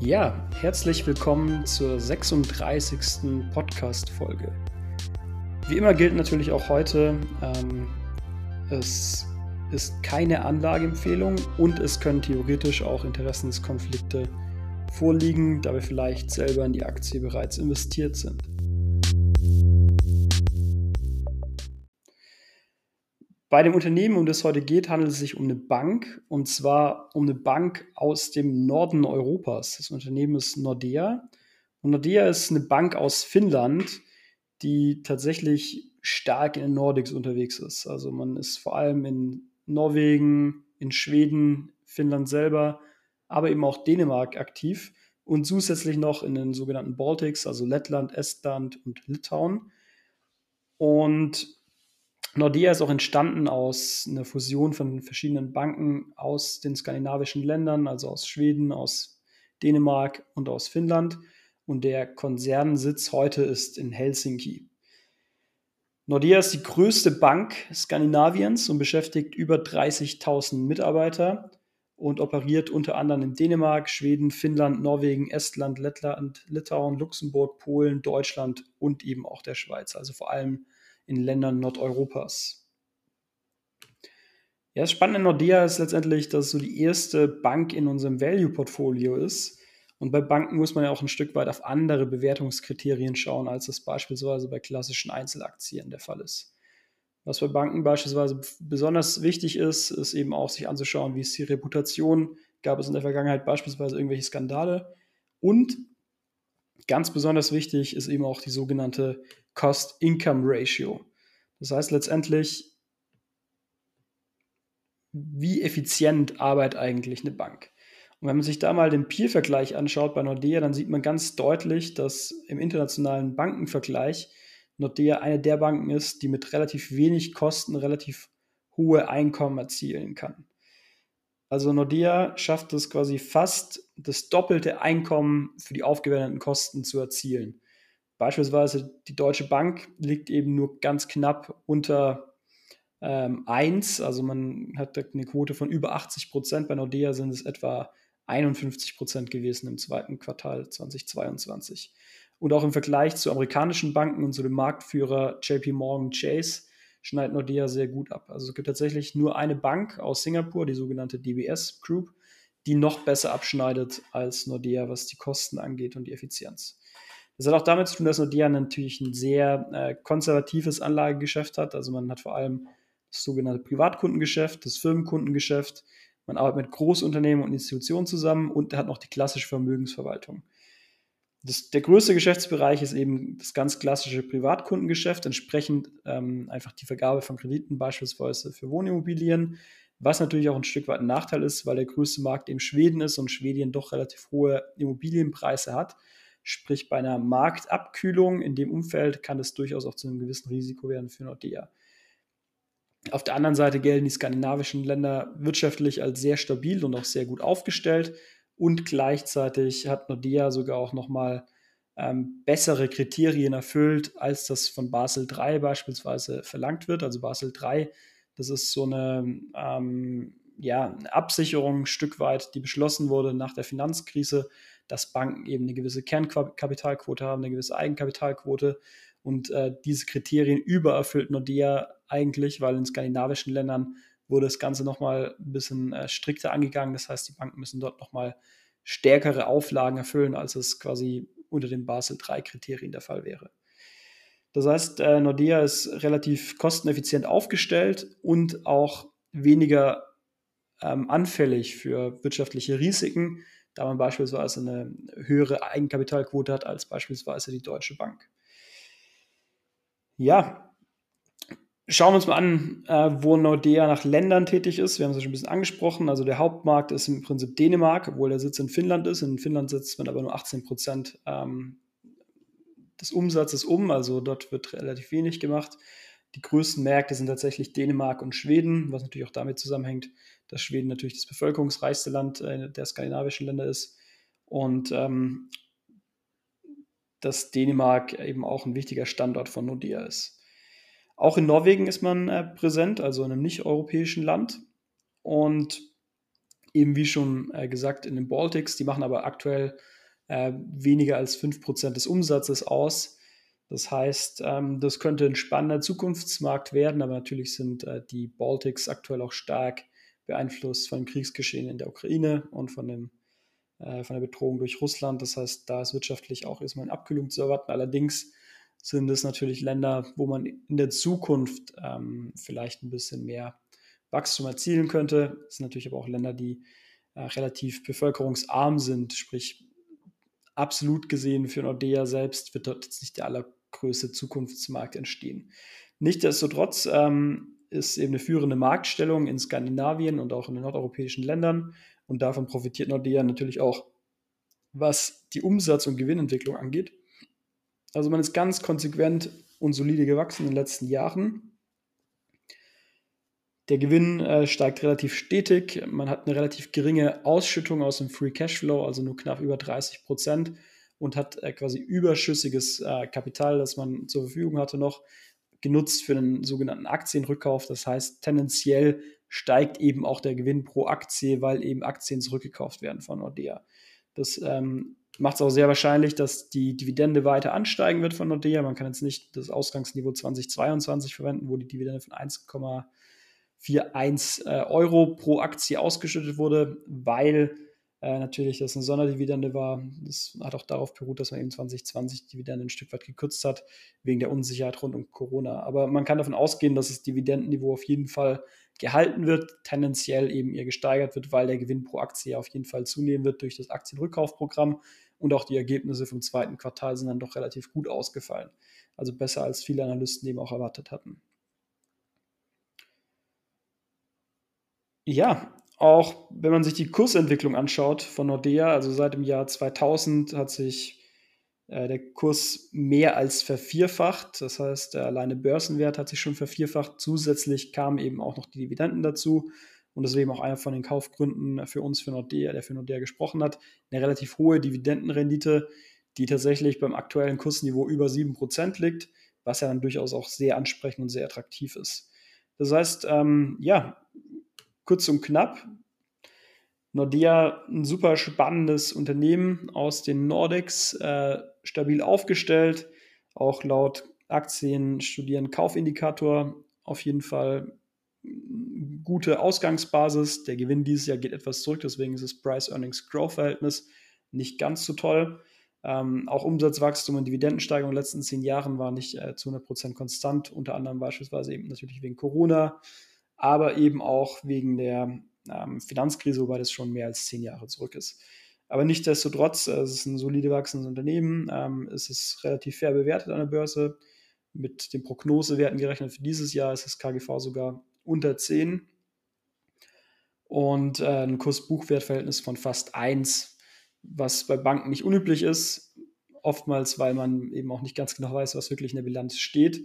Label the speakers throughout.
Speaker 1: Ja, herzlich willkommen zur 36. Podcast-Folge. Wie immer gilt natürlich auch heute, ähm, es ist keine Anlageempfehlung und es können theoretisch auch Interessenskonflikte vorliegen, da wir vielleicht selber in die Aktie bereits investiert sind. Bei dem Unternehmen, um das es heute geht, handelt es sich um eine Bank und zwar um eine Bank aus dem Norden Europas. Das Unternehmen ist Nordea und Nordea ist eine Bank aus Finnland, die tatsächlich stark in den Nordics unterwegs ist. Also man ist vor allem in Norwegen, in Schweden, Finnland selber, aber eben auch Dänemark aktiv und zusätzlich noch in den sogenannten Baltics, also Lettland, Estland und Litauen. Und Nordea ist auch entstanden aus einer Fusion von verschiedenen Banken aus den skandinavischen Ländern, also aus Schweden, aus Dänemark und aus Finnland. Und der Konzernsitz heute ist in Helsinki. Nordea ist die größte Bank Skandinaviens und beschäftigt über 30.000 Mitarbeiter und operiert unter anderem in Dänemark, Schweden, Finnland, Norwegen, Estland, Lettland, Litauen, Luxemburg, Polen, Deutschland und eben auch der Schweiz. Also vor allem in Ländern Nordeuropas. Ja, das Spannende an Nordea ist letztendlich, dass es so die erste Bank in unserem Value-Portfolio ist. Und bei Banken muss man ja auch ein Stück weit auf andere Bewertungskriterien schauen, als das beispielsweise bei klassischen Einzelaktien der Fall ist. Was bei Banken beispielsweise besonders wichtig ist, ist eben auch sich anzuschauen, wie ist die Reputation, gab es in der Vergangenheit beispielsweise irgendwelche Skandale und ganz besonders wichtig ist eben auch die sogenannte Cost-Income-Ratio. Das heißt letztendlich, wie effizient arbeitet eigentlich eine Bank? Und wenn man sich da mal den Peer-Vergleich anschaut bei Nordea, dann sieht man ganz deutlich, dass im internationalen Bankenvergleich Nordea eine der Banken ist, die mit relativ wenig Kosten relativ hohe Einkommen erzielen kann. Also Nordea schafft es quasi fast das doppelte Einkommen für die aufgewendeten Kosten zu erzielen. Beispielsweise die Deutsche Bank liegt eben nur ganz knapp unter ähm, 1, also man hat eine Quote von über 80 Prozent. Bei Nordea sind es etwa 51 Prozent gewesen im zweiten Quartal 2022. Und auch im Vergleich zu amerikanischen Banken und zu dem Marktführer JP Morgan Chase schneidet Nordea sehr gut ab. Also es gibt tatsächlich nur eine Bank aus Singapur, die sogenannte DBS Group, die noch besser abschneidet als Nordea, was die Kosten angeht und die Effizienz. Das hat auch damit zu tun, dass Nordea natürlich ein sehr äh, konservatives Anlagegeschäft hat. Also man hat vor allem das sogenannte Privatkundengeschäft, das Firmenkundengeschäft. Man arbeitet mit Großunternehmen und Institutionen zusammen und hat noch die klassische Vermögensverwaltung. Das, der größte Geschäftsbereich ist eben das ganz klassische Privatkundengeschäft, entsprechend ähm, einfach die Vergabe von Krediten beispielsweise für Wohnimmobilien, was natürlich auch ein Stück weit ein Nachteil ist, weil der größte Markt eben Schweden ist und Schweden doch relativ hohe Immobilienpreise hat. Sprich, bei einer Marktabkühlung in dem Umfeld kann es durchaus auch zu einem gewissen Risiko werden für Nordea. Auf der anderen Seite gelten die skandinavischen Länder wirtschaftlich als sehr stabil und auch sehr gut aufgestellt. Und gleichzeitig hat Nordea sogar auch nochmal ähm, bessere Kriterien erfüllt, als das von Basel III beispielsweise verlangt wird. Also Basel III, das ist so eine, ähm, ja, Absicherung ein Stück weit, die beschlossen wurde nach der Finanzkrise dass Banken eben eine gewisse Kernkapitalquote haben, eine gewisse Eigenkapitalquote. Und äh, diese Kriterien übererfüllt Nordea eigentlich, weil in skandinavischen Ländern wurde das Ganze nochmal ein bisschen äh, strikter angegangen. Das heißt, die Banken müssen dort nochmal stärkere Auflagen erfüllen, als es quasi unter den Basel III-Kriterien der Fall wäre. Das heißt, äh, Nordea ist relativ kosteneffizient aufgestellt und auch weniger ähm, anfällig für wirtschaftliche Risiken, da man beispielsweise eine höhere Eigenkapitalquote hat als beispielsweise die Deutsche Bank. Ja, schauen wir uns mal an, äh, wo Nordea nach Ländern tätig ist. Wir haben es ja schon ein bisschen angesprochen. Also der Hauptmarkt ist im Prinzip Dänemark, obwohl der Sitz in Finnland ist. In Finnland sitzt man aber nur 18 Prozent ähm, des Umsatzes um, also dort wird relativ wenig gemacht. Die größten Märkte sind tatsächlich Dänemark und Schweden, was natürlich auch damit zusammenhängt, dass Schweden natürlich das bevölkerungsreichste Land äh, der skandinavischen Länder ist und ähm, dass Dänemark eben auch ein wichtiger Standort von Nordea ist. Auch in Norwegen ist man äh, präsent, also in einem nicht-europäischen Land. Und eben wie schon äh, gesagt in den Baltics. Die machen aber aktuell äh, weniger als 5% des Umsatzes aus. Das heißt, ähm, das könnte ein spannender Zukunftsmarkt werden, aber natürlich sind äh, die Baltics aktuell auch stark beeinflusst von dem Kriegsgeschehen in der Ukraine und von, dem, äh, von der Bedrohung durch Russland. Das heißt, da ist wirtschaftlich auch erstmal eine Abkühlung zu erwarten. Allerdings sind es natürlich Länder, wo man in der Zukunft ähm, vielleicht ein bisschen mehr Wachstum erzielen könnte. Es sind natürlich aber auch Länder, die äh, relativ bevölkerungsarm sind, sprich absolut gesehen für Nordea selbst wird dort jetzt nicht der allergrößte Zukunftsmarkt entstehen. Nichtsdestotrotz ähm, ist eben eine führende Marktstellung in Skandinavien und auch in den nordeuropäischen Ländern und davon profitiert Nordea natürlich auch, was die Umsatz- und Gewinnentwicklung angeht. Also man ist ganz konsequent und solide gewachsen in den letzten Jahren. Der Gewinn äh, steigt relativ stetig. Man hat eine relativ geringe Ausschüttung aus dem Free Cashflow, also nur knapp über 30 Prozent und hat äh, quasi überschüssiges äh, Kapital, das man zur Verfügung hatte, noch genutzt für einen sogenannten Aktienrückkauf. Das heißt, tendenziell steigt eben auch der Gewinn pro Aktie, weil eben Aktien zurückgekauft werden von Nordea. Das ähm, macht es auch sehr wahrscheinlich, dass die Dividende weiter ansteigen wird von Nordea. Man kann jetzt nicht das Ausgangsniveau 2022 verwenden, wo die Dividende von 1,41 äh, Euro pro Aktie ausgeschüttet wurde, weil äh, natürlich das eine Sonderdividende war. Das hat auch darauf beruht, dass man eben 2020 die Dividende ein Stück weit gekürzt hat, wegen der Unsicherheit rund um Corona. Aber man kann davon ausgehen, dass das Dividendenniveau auf jeden Fall gehalten wird, tendenziell eben eher gesteigert wird, weil der Gewinn pro Aktie auf jeden Fall zunehmen wird durch das Aktienrückkaufprogramm und auch die Ergebnisse vom zweiten Quartal sind dann doch relativ gut ausgefallen. Also besser als viele Analysten eben auch erwartet hatten. Ja, auch wenn man sich die Kursentwicklung anschaut von Nordea, also seit dem Jahr 2000 hat sich äh, der Kurs mehr als vervierfacht. Das heißt, der alleine Börsenwert hat sich schon vervierfacht. Zusätzlich kamen eben auch noch die Dividenden dazu. Und eben auch einer von den Kaufgründen für uns, für Nordea, der für Nordea gesprochen hat. Eine relativ hohe Dividendenrendite, die tatsächlich beim aktuellen Kursniveau über 7% liegt, was ja dann durchaus auch sehr ansprechend und sehr attraktiv ist. Das heißt, ähm, ja, kurz und knapp. Nordea, ein super spannendes Unternehmen aus den Nordics, äh, stabil aufgestellt, auch laut Aktien studieren Kaufindikator auf jeden Fall gute Ausgangsbasis. Der Gewinn dieses Jahr geht etwas zurück, deswegen ist das Price-Earnings-Growth-Verhältnis nicht ganz so toll. Ähm, auch Umsatzwachstum und Dividendensteigerung in den letzten zehn Jahren war nicht äh, zu 100% konstant, unter anderem beispielsweise eben natürlich wegen Corona aber eben auch wegen der ähm, Finanzkrise, wobei das schon mehr als zehn Jahre zurück ist. Aber nichtsdestotrotz, äh, es ist ein solide wachsendes Unternehmen, ähm, es ist relativ fair bewertet an der Börse. Mit den Prognosewerten gerechnet für dieses Jahr ist das KGV sogar unter 10 und äh, ein Kurs-Buchwert-Verhältnis von fast 1, was bei Banken nicht unüblich ist, oftmals, weil man eben auch nicht ganz genau weiß, was wirklich in der Bilanz steht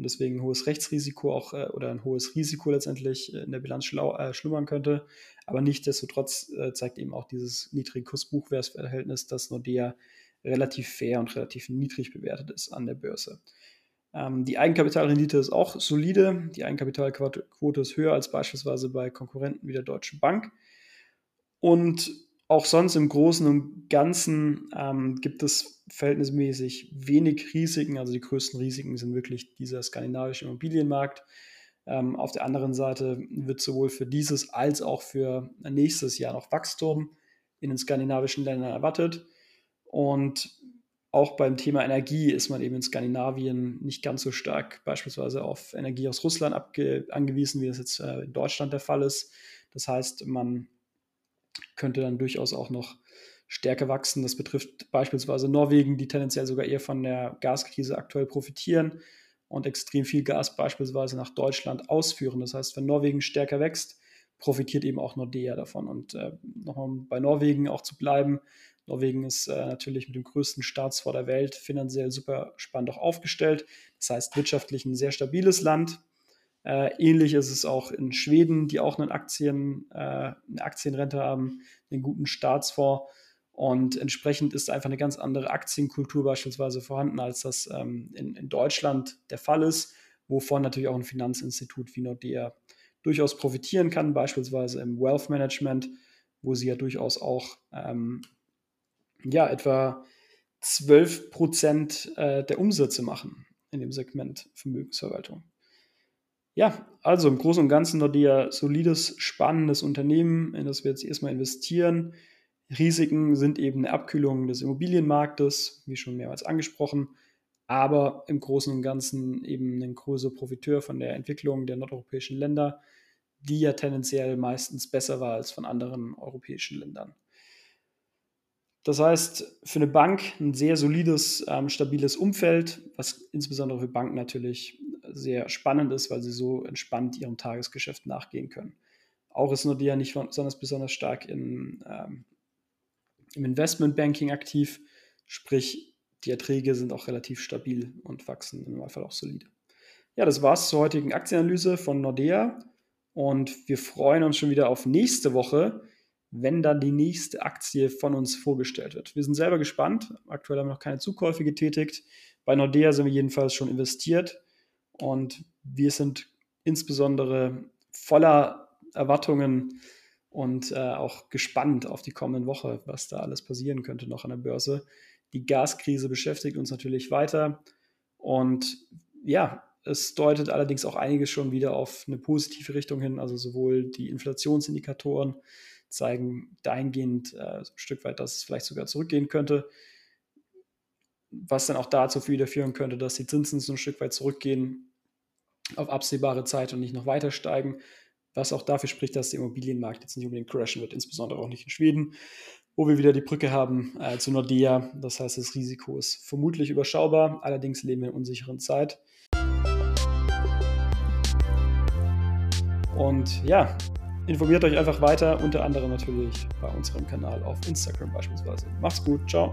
Speaker 1: und deswegen ein hohes Rechtsrisiko auch äh, oder ein hohes Risiko letztendlich äh, in der Bilanz schlau, äh, schlummern könnte. Aber nichtsdestotrotz äh, zeigt eben auch dieses niedrige Kursbuchwertsverhältnis, dass Nordea relativ fair und relativ niedrig bewertet ist an der Börse. Ähm, die Eigenkapitalrendite ist auch solide. Die Eigenkapitalquote ist höher als beispielsweise bei Konkurrenten wie der Deutschen Bank. Und auch sonst im Großen und Ganzen ähm, gibt es verhältnismäßig wenig Risiken. Also die größten Risiken sind wirklich dieser skandinavische Immobilienmarkt. Ähm, auf der anderen Seite wird sowohl für dieses als auch für nächstes Jahr noch Wachstum in den skandinavischen Ländern erwartet. Und auch beim Thema Energie ist man eben in Skandinavien nicht ganz so stark beispielsweise auf Energie aus Russland angewiesen, wie das jetzt äh, in Deutschland der Fall ist. Das heißt, man könnte dann durchaus auch noch stärker wachsen. Das betrifft beispielsweise Norwegen, die tendenziell sogar eher von der Gaskrise aktuell profitieren und extrem viel Gas beispielsweise nach Deutschland ausführen. Das heißt, wenn Norwegen stärker wächst, profitiert eben auch Nordea davon. Und äh, nochmal bei Norwegen auch zu bleiben. Norwegen ist äh, natürlich mit dem größten Staatsfonds der Welt finanziell super spannend auch aufgestellt. Das heißt, wirtschaftlich ein sehr stabiles Land, äh, ähnlich ist es auch in Schweden, die auch einen Aktien, äh, eine Aktienrente haben, einen guten Staatsfonds. Und entsprechend ist einfach eine ganz andere Aktienkultur beispielsweise vorhanden, als das ähm, in, in, Deutschland der Fall ist, wovon natürlich auch ein Finanzinstitut wie Nordea durchaus profitieren kann, beispielsweise im Wealth Management. wo sie ja durchaus auch ähm, ja, etwa 12 Prozent äh, der Umsätze machen in dem Segment Vermögensverwaltung. Ja, also im Großen und Ganzen Nordea solides, spannendes Unternehmen, in das wir jetzt erstmal investieren. Risiken sind eben eine Abkühlung des Immobilienmarktes, wie schon mehrmals angesprochen, aber im Großen und Ganzen eben ein großer Profiteur von der Entwicklung der nordeuropäischen Länder, die ja tendenziell meistens besser war als von anderen europäischen Ländern. Das heißt, für eine Bank ein sehr solides, ähm, stabiles Umfeld, was insbesondere für Banken natürlich sehr spannend ist, weil sie so entspannt ihrem Tagesgeschäft nachgehen können. Auch ist Nordea nicht besonders, besonders stark in, ähm, im Investmentbanking aktiv, sprich die Erträge sind auch relativ stabil und wachsen im Normalfall auch solide. Ja, das war's zur heutigen Aktienanalyse von Nordea und wir freuen uns schon wieder auf nächste Woche wenn dann die nächste Aktie von uns vorgestellt wird. Wir sind selber gespannt. Aktuell haben wir noch keine Zukäufe getätigt. Bei Nordea sind wir jedenfalls schon investiert und wir sind insbesondere voller Erwartungen und äh, auch gespannt auf die kommende Woche, was da alles passieren könnte noch an der Börse. Die Gaskrise beschäftigt uns natürlich weiter. Und ja, es deutet allerdings auch einiges schon wieder auf eine positive Richtung hin, also sowohl die Inflationsindikatoren zeigen dahingehend äh, ein Stück weit, dass es vielleicht sogar zurückgehen könnte, was dann auch dazu wieder führen könnte, dass die Zinsen so ein Stück weit zurückgehen auf absehbare Zeit und nicht noch weiter steigen, was auch dafür spricht, dass der Immobilienmarkt jetzt nicht unbedingt crashen wird, insbesondere auch nicht in Schweden, wo wir wieder die Brücke haben äh, zu Nordea. Das heißt, das Risiko ist vermutlich überschaubar, allerdings leben wir in unsicheren Zeit. Und ja, informiert euch einfach weiter, unter anderem natürlich bei unserem Kanal auf Instagram beispielsweise. Macht's gut, ciao.